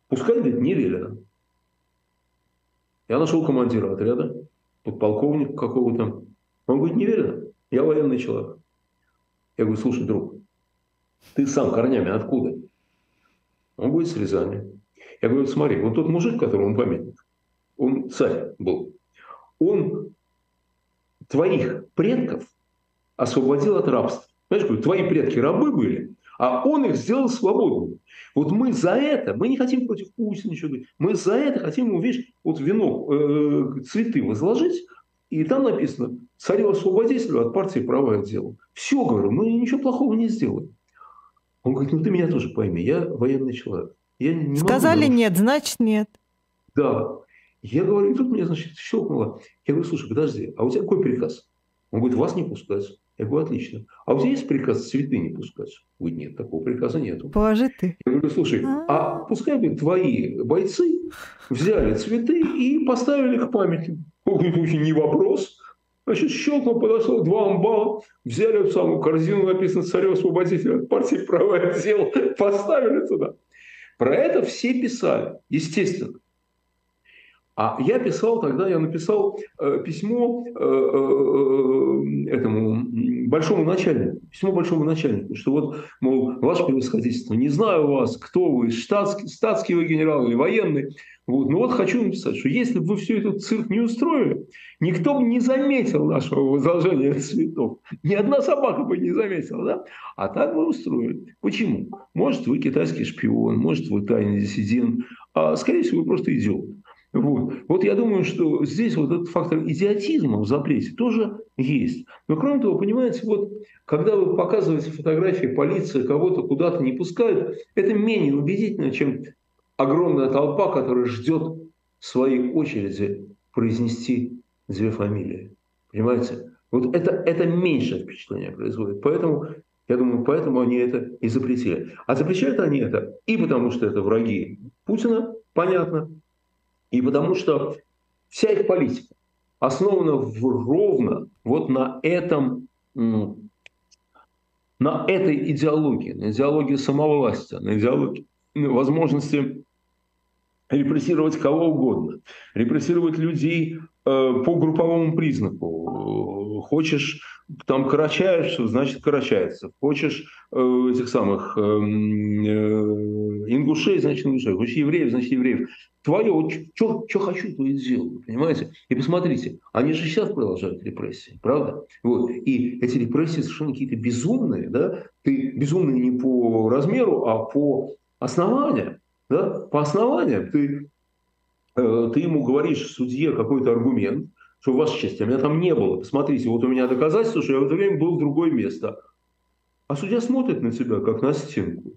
Пускай, говорит, не велено. Я нашел командира отряда, подполковник какого-то. Он говорит, не велено, я военный человек. Я говорю, слушай, друг, ты сам корнями откуда? Он будет с. Я говорю, смотри, вот тот мужик, которому памятник, он царь был, он твоих предков освободил от рабства. Знаешь, говорю, твои предки рабы были, а он их сделал свободными. Вот мы за это, мы не хотим против Путина ничего говорить, мы за это хотим ему, видишь, вот венок, э, цветы возложить, и там написано царю освободителю от партии правое дело. Все, говорю, мы ничего плохого не сделаем. Он говорит, ну ты меня тоже пойми, я военный человек. Я не Сказали могу, нет, значит нет. Да. Я говорю, и тут мне, значит, щелкнуло. Я говорю, слушай, подожди, а у тебя какой приказ? Он говорит, вас не пускать. Я говорю, отлично. А у тебя есть приказ цветы не пускать? Говорит, нет, такого приказа нету. Положи ты. Я говорю, слушай, а, а пускай бы твои бойцы взяли цветы и поставили к памяти. Он говорит, не вопрос. Значит, щелкнул, подошло два амбала, взяли в самую корзину, написано «Царев-освободитель от партии правое дело», [laughs] поставили туда. Про это все писали, естественно. А я писал тогда, я написал э, письмо э, э, э, этому большому начальнику, письмо большому начальнику, что вот, мол, ваше превосходительство, не знаю вас, кто вы, штатский, статский вы генерал или военный, вот, но вот хочу написать, что если бы вы все этот цирк не устроили, никто бы не заметил нашего возложения цветов. Ни одна собака бы не заметила, да? А так вы устроили. Почему? Может, вы китайский шпион, может, вы тайный диссидент, а, скорее всего, вы просто идиот. Вот. вот я думаю, что здесь вот этот фактор идиотизма в запрете тоже есть. Но кроме того, понимаете, вот когда вы показываете фотографии, полиция кого-то куда-то не пускает, это менее убедительно, чем огромная толпа, которая ждет своей очереди произнести две фамилии. Понимаете? Вот это, это меньшее впечатление производит. Поэтому, я думаю, поэтому они это и запретили. А запрещают они это и потому, что это враги Путина, понятно, и потому что вся их политика основана в, ровно вот на этом, на этой идеологии, на идеологии самовластия, на идеологии возможности репрессировать кого угодно, репрессировать людей э, по групповому признаку. Хочешь, там карачаешь, значит карачается. Хочешь э, этих самых э, ингушей, значит ингушей. Хочешь евреев, значит евреев. Твое, что хочу, то и сделаю, понимаете? И посмотрите, они же сейчас продолжают репрессии, правда? Вот. И эти репрессии совершенно какие-то безумные, да? Ты безумный не по размеру, а по основаниям. Да? По основаниям ты, э, ты ему говоришь, судье, какой-то аргумент, что, Ваша честь, а меня там не было. Посмотрите, вот у меня доказательство, что я в это время был в другое место. А судья смотрит на тебя, как на стенку.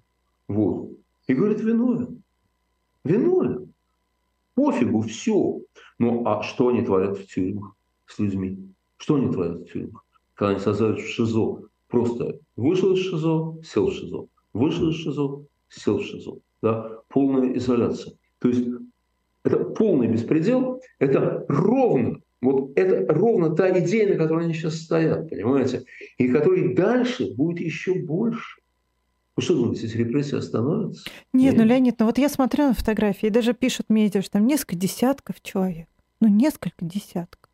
Вот. И говорит, виновен. Виновен. Пофигу, все. Ну, а что они творят в тюрьмах с людьми? Что они творят в тюрьмах? Когда они сажают в ШИЗО. Просто вышел из ШИЗО, сел в ШИЗО. Вышел из ШИЗО, сел в ШИЗО да, полная изоляция. То есть это полный беспредел, это ровно, вот это ровно та идея, на которой они сейчас стоят, понимаете, и которой дальше будет еще больше. Вы что думаете, эти репрессии остановятся? Нет, Нет, ну, Леонид, ну вот я смотрю на фотографии, и даже пишут медиа, что там несколько десятков человек. Ну, несколько десятков.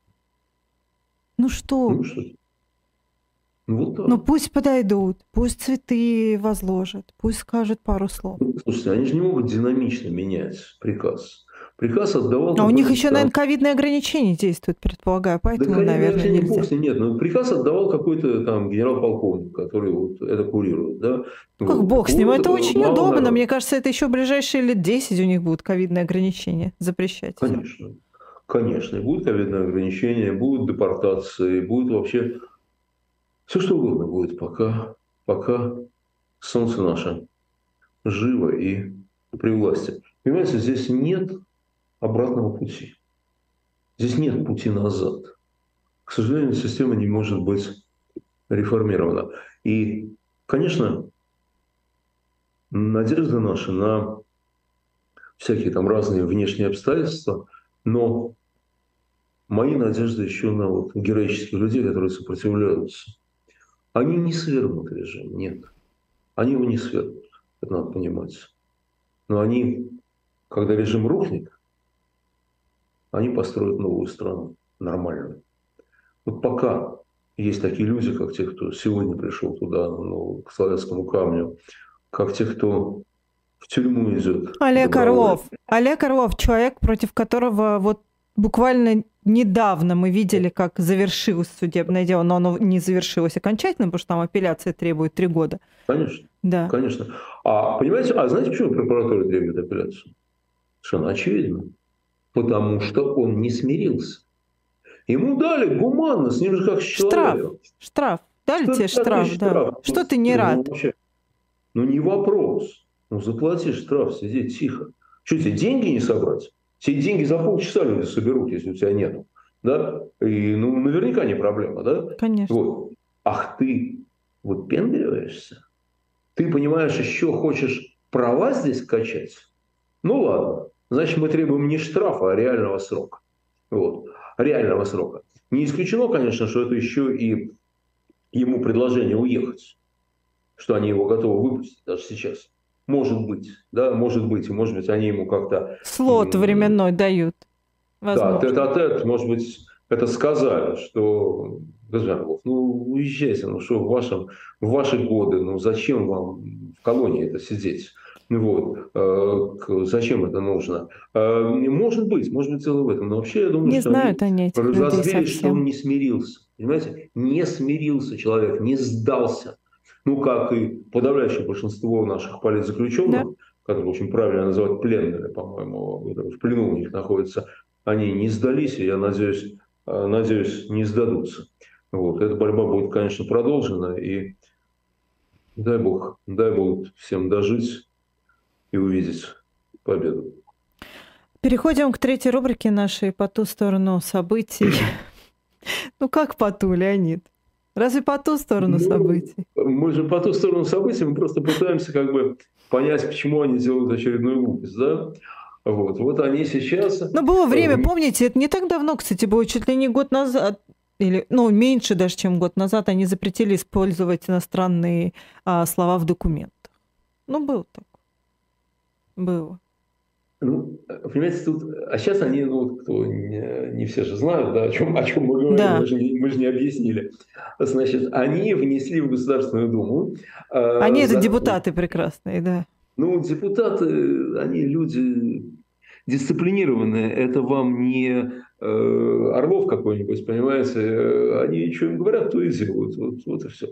Ну что? Ну, что? Ну, вот так. Ну пусть подойдут, пусть цветы возложат, пусть скажут пару слов. Ну, слушайте, они же не могут динамично менять приказ. Приказ отдавал... А у них еще, наверное, ковидные ограничения действуют, предполагаю, поэтому, да, наверное, нельзя. Бог, нет, но приказ отдавал какой-то там генерал-полковник, который вот это курирует. Да? Как вот. бог с ним, вот, это очень удобно. Народ. Мне кажется, это еще ближайшие лет 10 у них будут ковидные ограничения запрещать. Конечно. Конечно, будут ковидные ограничения, будут депортации, будет вообще все что угодно будет, пока, пока солнце наше живо и при власти. Понимаете, здесь нет обратного пути. Здесь нет пути назад. К сожалению, система не может быть реформирована. И, конечно, надежда наша на всякие там разные внешние обстоятельства, но мои надежды еще на вот героических людей, которые сопротивляются они не свергнут режим, нет. Они его не свергнут, это надо понимать. Но они, когда режим рухнет, они построят новую страну, нормальную. Вот пока есть такие люди, как те, кто сегодня пришел туда, ну, к Славянскому камню, как те, кто в тюрьму идет. Олег Орлов. Олег Орлов, человек, против которого вот буквально недавно мы видели, как завершилось судебное дело, но оно не завершилось окончательно, потому что там апелляция требует три года. Конечно. Да. Конечно. А понимаете, а знаете, почему прокуратура требует апелляцию? Совершенно очевидно. Потому что он не смирился. Ему дали гуманно, с ним же как с человеком. Штраф. Штраф. Дали что тебе штраф, штраф, да. Что ты не ну, рад? Вообще, ну, не вопрос. Ну, заплати штраф, сиди тихо. Что тебе деньги не собрать? Все деньги за полчаса люди соберут, если у тебя нет. Да? И ну, наверняка не проблема, да? Конечно. Вот. Ах ты вот пендриваешься? Ты понимаешь, еще хочешь права здесь качать? Ну ладно, значит мы требуем не штрафа, а реального срока. Вот. Реального срока. Не исключено, конечно, что это еще и ему предложение уехать, что они его готовы выпустить даже сейчас. Может быть, да, может быть, и может быть, они ему как-то... Слот временной дают. Возможно. Да, тет-а-тет, может быть, это сказали, что, господин ну, уезжайте, ну, что в, вашем, в ваши годы, ну, зачем вам в колонии это сидеть? Вот. Э, зачем это нужно? Э, может быть, может быть, целый в этом. Но вообще я думаю, не что знают они этих людей что он не смирился. Понимаете? Не смирился человек, не сдался ну, как и подавляющее большинство наших политзаключенных, да. которые очень правильно называть пленными, по-моему, в плену у них находятся, они не сдались, и я надеюсь, э, надеюсь, не сдадутся. Вот. Эта борьба будет, конечно, продолжена, и дай Бог, дай Бог всем дожить и увидеть победу. Переходим к третьей рубрике нашей «По ту сторону событий». [clears throat] Ну как по ту, Леонид? Разве по ту сторону ну, событий? Мы же по ту сторону событий, мы просто пытаемся как бы понять, почему они делают очередную глупость, да? Вот, вот они сейчас... Ну, было время, помните, это не так давно, кстати, было чуть ли не год назад, или, ну, меньше даже, чем год назад, они запретили использовать иностранные а, слова в документах. Ну, было так. Было. Ну, понимаете, тут, а сейчас они, ну, кто не, не все же знают, да, о чем, о чем мы говорим, да. мы, же не, мы же не объяснили. Значит, они внесли в Государственную Думу. Э, они закон. это депутаты прекрасные, да. Ну, депутаты, они люди дисциплинированные. Это вам не Орлов какой-нибудь, понимаете, э, они что им говорят, то и делают. Вот, вот и все.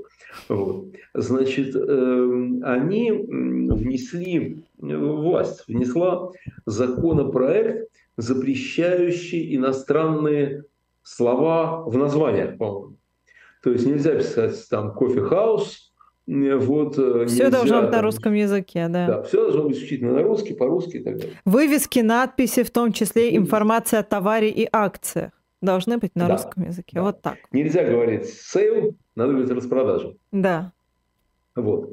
Вот. Значит, эм, они внесли, власть внесла законопроект, запрещающий иностранные слова в названиях, по-моему. То есть нельзя писать там кофе-хаус, вот, э, все нельзя, должно быть на русском языке, да. Да, все должно быть исключительно на русский, по-русски и так далее. Вывески, надписи, в том числе информация о товаре и акциях должны быть на да, русском языке. Да. Вот так. Нельзя говорить sale, надо говорить распродажа. Да. Вот.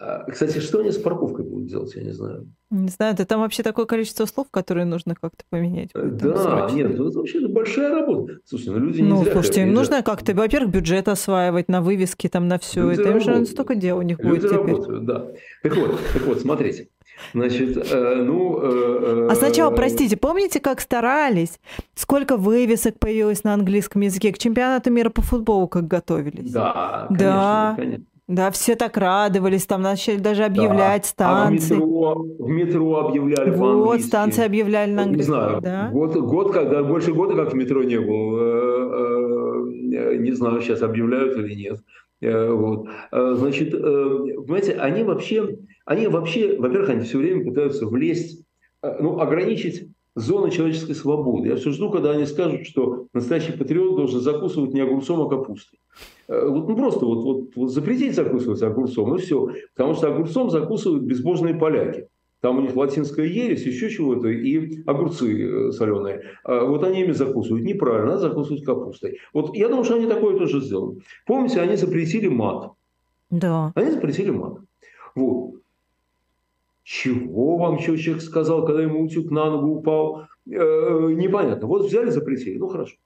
А, кстати, что они с парковкой будут делать, я не знаю. Не знаю, да там вообще такое количество слов, которые нужно как-то поменять. Да, срочно. нет, это вообще большая работа. Слушайте, ну люди не Ну, слушайте, им нужно как-то, во-первых, бюджет осваивать на вывески, там, на все это. Им же столько дел у них люди будет теперь. работают, да. Так вот, так вот, смотрите. Значит, э, ну... Э, э, а сначала, простите, помните, как старались? Сколько вывесок появилось на английском языке? К чемпионату мира по футболу как готовились? Да, конечно, да. конечно. Да, все так радовались, там начали даже объявлять да. станции. А в метро, в метро объявляли вот, по-английски. станции объявляли на английском. Не знаю, да? год, год, когда больше года как в метро не был. Э, э, не знаю, сейчас объявляют или нет. Э, вот. Значит, понимаете, они вообще, они вообще, во-первых, они все время пытаются влезть, ну, ограничить зоны человеческой свободы. Я все жду, когда они скажут, что настоящий патриот должен закусывать не огурцом, а капустой. Э, вот, ну просто вот, вот, вот запретить закусывать огурцом, и все. Потому что огурцом закусывают безбожные поляки. Там у них латинская ересь, еще чего-то, и огурцы э, соленые. А вот они ими закусывают. Неправильно, надо закусывать капустой. Вот я думаю, что они такое тоже сделают. Помните, они запретили мат. Да. Они запретили мат. Вот. Чего вам человек сказал, когда ему утюг на ногу упал? Э, непонятно. Вот взяли, запретили. Ну, хорошо.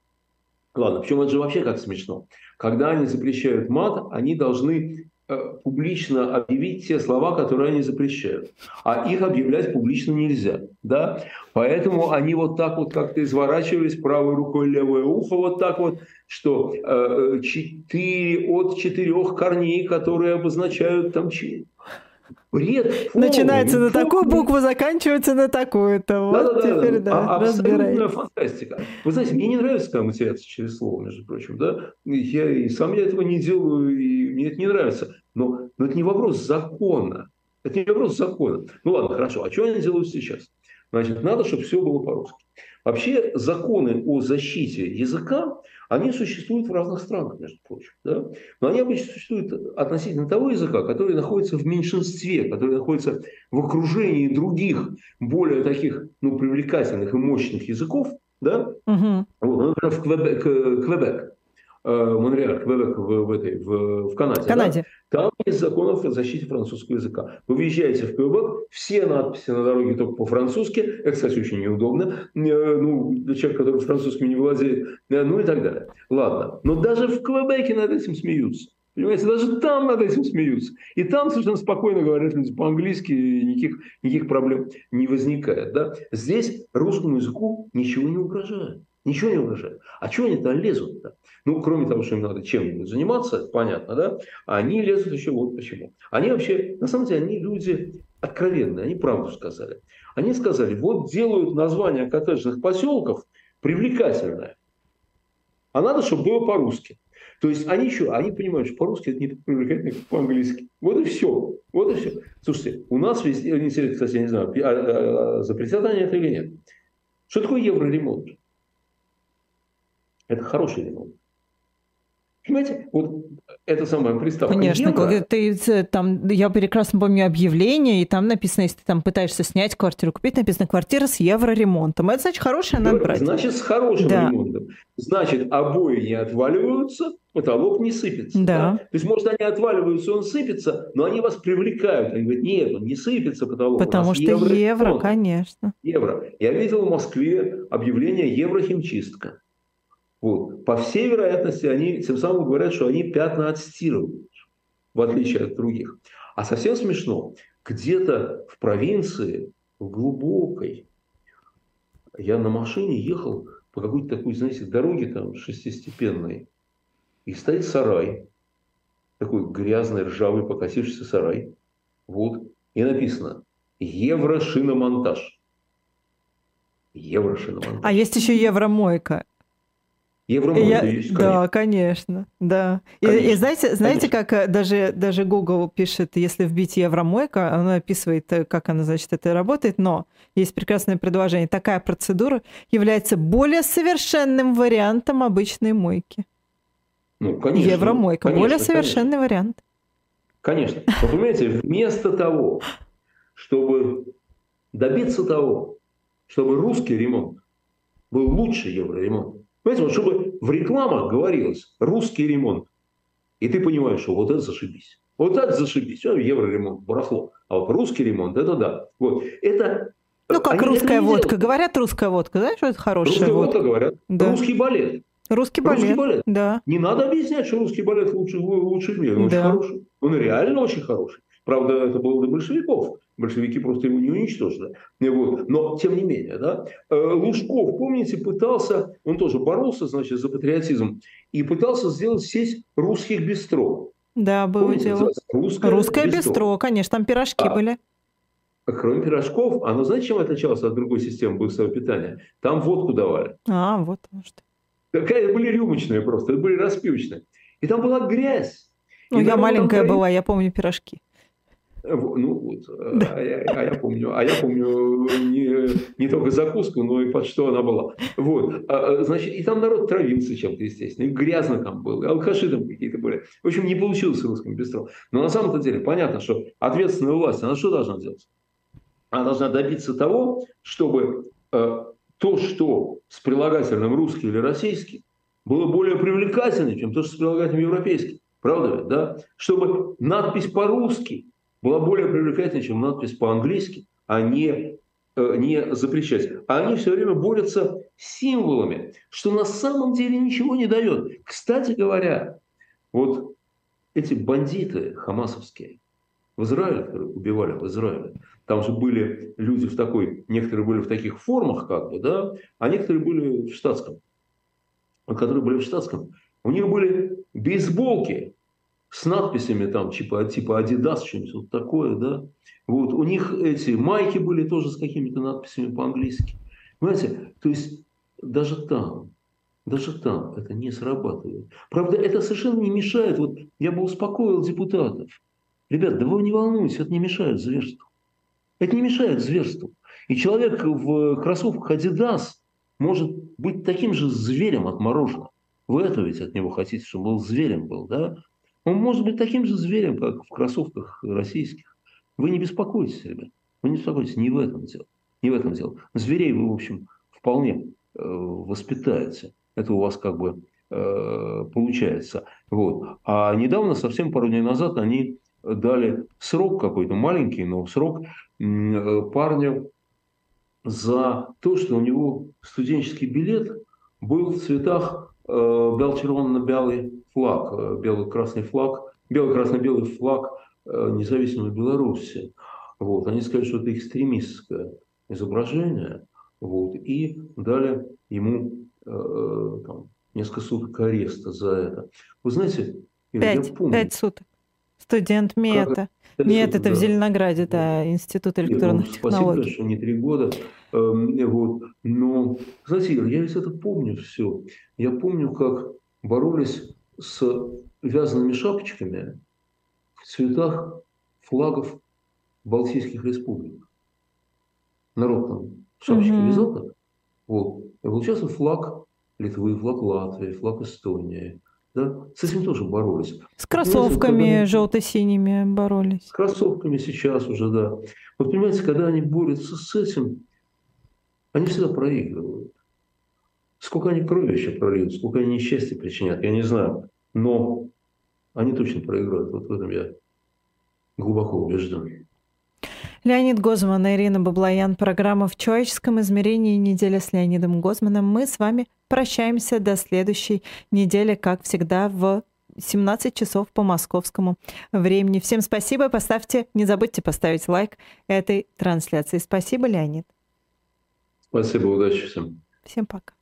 Ладно, причем это же вообще как смешно. Когда они запрещают мат, они должны э, публично объявить те слова, которые они запрещают. А их объявлять публично нельзя. Да? Поэтому они вот так вот как-то изворачивались правой рукой левое ухо вот так вот, что э, четыре, от четырех корней, которые обозначают там Бред. Полный, Начинается на такую букву, заканчивается на такую-то. Вот да, да, теперь, да, да, а, Абсолютная фантастика. Вы знаете, мне не нравится, когда матерятся через слово, между прочим. Да? Я и сам я этого не делаю, и мне это не нравится. Но, но это не вопрос закона. Это не вопрос закона. Ну ладно, хорошо. А что они делают сейчас? Значит, надо, чтобы все было по-русски. Вообще законы о защите языка, они существуют в разных странах, между прочим. Да? Но они обычно существуют относительно того языка, который находится в меньшинстве, который находится в окружении других, более таких ну, привлекательных и мощных языков. Да? Угу. Вот, например, в Квебек, Квебек Э, Монреаль, Квебек в, в, этой, в, в Канаде. В Канаде. Там есть законов о защите французского языка. Вы въезжаете в Квебек, все надписи на дороге только по-французски. Это, кстати, очень неудобно. Э, ну, для человека, который французским не владеет. Э, ну и так далее. Ладно. Но даже в Квебеке над этим смеются. Понимаете, даже там над этим смеются. И там совершенно спокойно говорят люди по-английски, никаких, никаких проблем не возникает. Да? Здесь русскому языку ничего не угрожает. Ничего не угрожает. А чего они там лезут-то? Ну, кроме того, что им надо чем-нибудь заниматься, понятно, да? Они лезут еще вот почему. Они вообще, на самом деле, они люди откровенные, они правду сказали. Они сказали, вот делают название коттеджных поселков привлекательное. А надо, чтобы было по-русски. То есть они что? Они понимают, что по-русски это не так привлекательно, как по-английски. Вот и все. Вот и все. Слушайте, у нас везде, кстати, я не знаю, а, а, а, запретят они это или нет. Что такое евроремонт? Это хороший ремонт. Понимаете, вот это самая приставка Конечно, евро. ты там, я прекрасно помню объявление, и там написано, если ты там пытаешься снять квартиру, купить, написано квартира с евроремонтом. Это значит хорошая, надо брать. Значит, с хорошим Да. ремонтом. Значит, обои не отваливаются, потолок не сыпется. Да. То есть, может, они отваливаются, он сыпется, но они вас привлекают. Они говорят, нет, он не сыпется потолок. Потому что евро, евроремонт». конечно. евро. Я видел в Москве объявление «Еврохимчистка». Вот. По всей вероятности, они тем самым говорят, что они пятна отстирывают, в отличие от других. А совсем смешно, где-то в провинции, в глубокой, я на машине ехал по какой-то такой, знаете, дороге там шестистепенной, и стоит сарай, такой грязный, ржавый, покосившийся сарай. Вот. И написано «Еврошиномонтаж». Еврошиномонтаж. А есть еще евромойка. Евромойка Я- есть, да, конечно, да. И- И, Конечно, знаете, знаете, конечно. как э, даже, даже Google пишет, если вбить евромойка, оно описывает, э, как она, значит, это работает, но есть прекрасное предложение. Такая процедура является более совершенным вариантом обычной мойки. Ну, конечно. Евромойка. Конечно, более конечно. совершенный вариант. Конечно. Вы понимаете, вместо того, чтобы добиться того, чтобы русский ремонт был лучше евроремонта, вот чтобы в рекламах говорилось «русский ремонт», и ты понимаешь, что вот это зашибись. Вот это зашибись. Евроремонт, барахло. А вот русский ремонт, это да. Вот. Это... Ну, как они русская водка. делают. Говорят, русская водка. Знаешь, что это хорошая Русская водка? водка говорят. Да. Русский балет. Русский балет. Русский балет. Да. Не надо объяснять, что русский балет лучше, лучше в мире. Он Да. очень хороший. Он реально очень хороший. Правда, это было до большевиков. Большевики просто его не уничтожили. Вот. Но, тем не менее, да, э, Лужков, помните, пытался, он тоже боролся, значит, за патриотизм, и пытался сделать сеть русских бистро. Да, было Помните, дело. Русское, Русское бистро, конечно, там пирожки А. были. Кроме пирожков, оно, знаете, чем отличалось от другой системы быстрого питания? Там водку давали. А, вот что. Такая были рюмочные просто, это были распивочные. И там была грязь. Ну, И я маленькая там была, я помню пирожки. Ну вот, э, а, я, а я помню, а я помню не, не только закуску, но и под что она была. Вот, А, а, значит, и там народ травился чем-то, естественно, и грязно там было, и алкаши там какие-то были. В общем, не получилось в русском бистро. Но на самом-то деле понятно, что ответственная власть, она что должна делать? Она должна добиться того, чтобы э, то, что с прилагательным русский или российский, было более привлекательным, чем то, что с прилагательным европейский. Правда ведь, да? Чтобы надпись по-русски была более привлекательной, чем надпись по-английски, а не, э, не запрещать. А они все время борются символами, что на самом деле ничего не дает. Кстати говоря, вот эти бандиты хамасовские в Израиле, которые убивали в Израиле, там же были люди в такой, некоторые были в таких формах, как бы, да, а некоторые были в штатском. Которые были в штатском, у них были бейсболки с надписями там типа, типа Adidas, что-нибудь вот такое, да. Вот, у них эти майки были тоже с какими-то надписями по-английски. Понимаете, то есть даже там, даже там это не срабатывает. Правда, это совершенно не мешает. Вот я бы успокоил депутатов. Ребят, да вы не волнуйтесь, это не мешает зверству. Это не мешает зверству. И человек в кроссовках Adidas может быть таким же зверем отмороженным. Вы это ведь от него хотите, чтобы он зверем был, да? Он может быть таким же зверем, как в кроссовках российских. Вы не беспокойтесь, ребят. Вы не беспокойтесь, не в этом дело. Не в этом дело. Зверей вы, в общем, вполне э, воспитаете. Это у вас как бы э, получается. Вот. А недавно, совсем пару дней назад, они дали срок какой-то маленький, но срок э, парню за то, что у него студенческий билет был в цветах э, бел-червоно-белый флаг, э, белый-красный флаг, бело-красно-белый флаг э, независимой Беларуси. Вот. Они сказали, что это экстремистское изображение, вот, и дали ему э, там, несколько суток ареста за это. Вы знаете, Ира, я Пять, помню, пять суток. Студент пять Нет, суток, это в да. Зеленограде, да, Институт Нет, ну, электронных Спасибо, технологий. что не три года. Эм, вот. Но, знаете, я ведь это помню все. Я помню, как боролись с вязаными шапочками в цветах флагов Балтийских республик. Народ там шапочки Мгм. вязал так. Вот. И получался флаг Литвы, флаг Латвии, флаг Эстонии. Да? С этим тоже боролись. С кроссовками они... желто-синими боролись. С кроссовками сейчас уже, да. Вот понимаете, когда они борются с этим, они всегда проигрывают. Сколько они крови еще прольют, сколько они несчастья причинят, я не знаю. Но они точно проиграют. Вот в этом я глубоко убежден. Леонид Гозман и Ирина Баблоян. Программа «В человеческом измерении. Неделя с Леонидом Гозманом». Мы с вами прощаемся до следующей недели, как всегда, в 17 часов по московскому времени. Всем спасибо. Поставьте, не забудьте поставить лайк этой трансляции. Спасибо, Леонид. Спасибо, удачи всем. Всем пока.